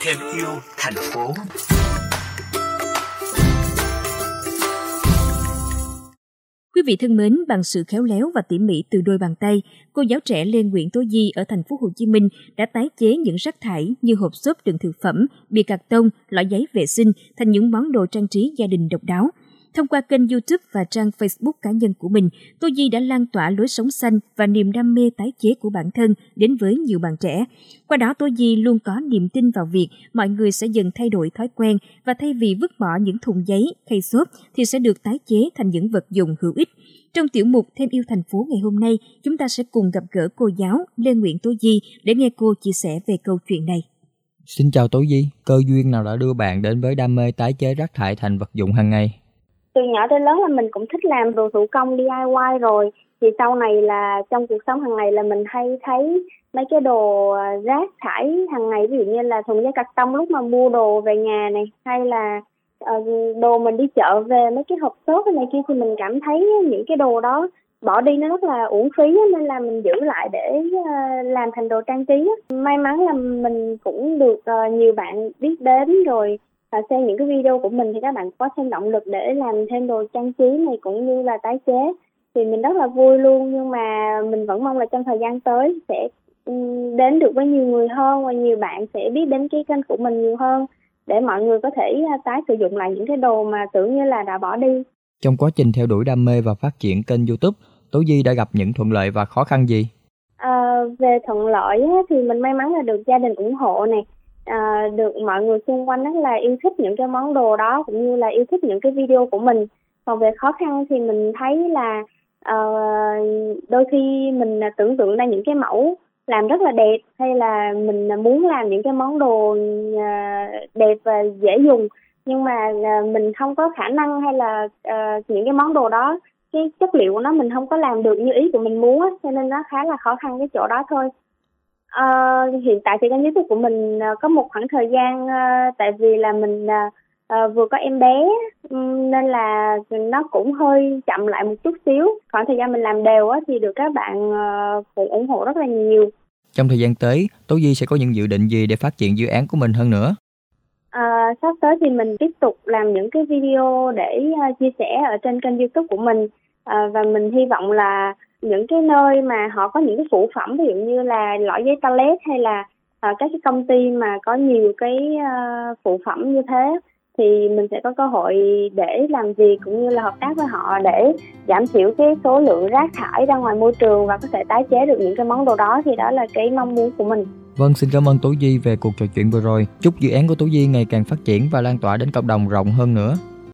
Thêm yêu thành phố Quý vị thân mến, bằng sự khéo léo và tỉ mỉ từ đôi bàn tay, cô giáo trẻ Lê Nguyễn Tố Di ở thành phố Hồ Chí Minh đã tái chế những rác thải như hộp xốp đựng thực phẩm, bìa cạc tông, loại giấy vệ sinh thành những món đồ trang trí gia đình độc đáo. Thông qua kênh YouTube và trang Facebook cá nhân của mình, Tô Di đã lan tỏa lối sống xanh và niềm đam mê tái chế của bản thân đến với nhiều bạn trẻ. Qua đó Tô Di luôn có niềm tin vào việc mọi người sẽ dần thay đổi thói quen và thay vì vứt bỏ những thùng giấy, khay xốp thì sẽ được tái chế thành những vật dụng hữu ích. Trong tiểu mục Thêm yêu thành phố ngày hôm nay, chúng ta sẽ cùng gặp gỡ cô giáo Lê Nguyễn Tố Di để nghe cô chia sẻ về câu chuyện này. Xin chào Tố Di, cơ duyên nào đã đưa bạn đến với đam mê tái chế rác thải thành vật dụng hàng ngày? Từ nhỏ tới lớn là mình cũng thích làm đồ thủ công DIY rồi. Thì sau này là trong cuộc sống hàng ngày là mình hay thấy mấy cái đồ à, rác thải hàng ngày. Ví dụ như là thùng giấy cắt tông lúc mà mua đồ về nhà này, hay là ờ, đồ mình đi chợ về, mấy cái hộp xốp này kia, thì mình cảm thấy những cái đồ đó bỏ đi nó rất là uổng phí nên là mình giữ lại để ờ, làm thành đồ trang trí may mắn là mình cũng được ờ, nhiều bạn biết đến rồi và xem những cái video của mình thì các bạn có thêm động lực để làm thêm đồ trang trí này cũng như là tái chế thì mình rất là vui luôn nhưng mà mình vẫn mong là trong thời gian tới sẽ đến được với nhiều người hơn và nhiều bạn sẽ biết đến cái kênh của mình nhiều hơn để mọi người có thể à, tái sử dụng lại những cái đồ mà tưởng như là đã bỏ đi. Trong quá trình theo đuổi đam mê và phát triển kênh YouTube, Tố Di đã gặp những thuận lợi và khó khăn gì? À, về thuận lợi thì mình may mắn là được gia đình ủng hộ này à, được mọi người xung quanh rất là yêu thích những cái món đồ đó cũng như là yêu thích những cái video của mình. Còn về khó khăn thì mình thấy là uh, đôi khi mình à, tưởng tượng ra những cái mẫu làm rất là đẹp hay là mình à, muốn làm những cái món đồ à, đẹp và dễ dùng. Nhưng mà mình không có khả năng hay là uh, những cái món đồ đó cái chất liệu của nó mình không có làm được như ý của mình muốn á cho nên nó khá là khó khăn cái chỗ đó thôi. Uh, hiện tại thì kênh youtube của mình uh, có một khoảng thời gian uh, tại vì là mình uh, uh, vừa có em bé nên là nó cũng hơi chậm lại một chút xíu. Khoảng thời gian mình làm đều á, thì được các bạn uh, cũng ủng hộ rất là nhiều. Trong thời gian tới tố di sẽ có những dự định gì để phát triển dự án của mình hơn nữa? Uh, sắp tới thì mình tiếp tục làm những cái video để uh, chia sẻ ở trên kênh youtube của mình. Uh, và mình hy vọng là những cái nơi mà họ có những cái phụ phẩm ví dụ như là lõi giấy toilet hay là uh, các cái công ty mà có nhiều cái uh, phụ phẩm như thế thì mình sẽ có cơ hội để làm việc cũng như là hợp tác với họ để giảm thiểu cái số lượng rác thải ra ngoài môi trường và có thể tái chế được những cái món đồ đó thì đó là cái mong muốn của mình. Vâng, xin cảm ơn Tố Di về cuộc trò chuyện vừa rồi. Chúc dự án của Tố Di ngày càng phát triển và lan tỏa đến cộng đồng rộng hơn nữa.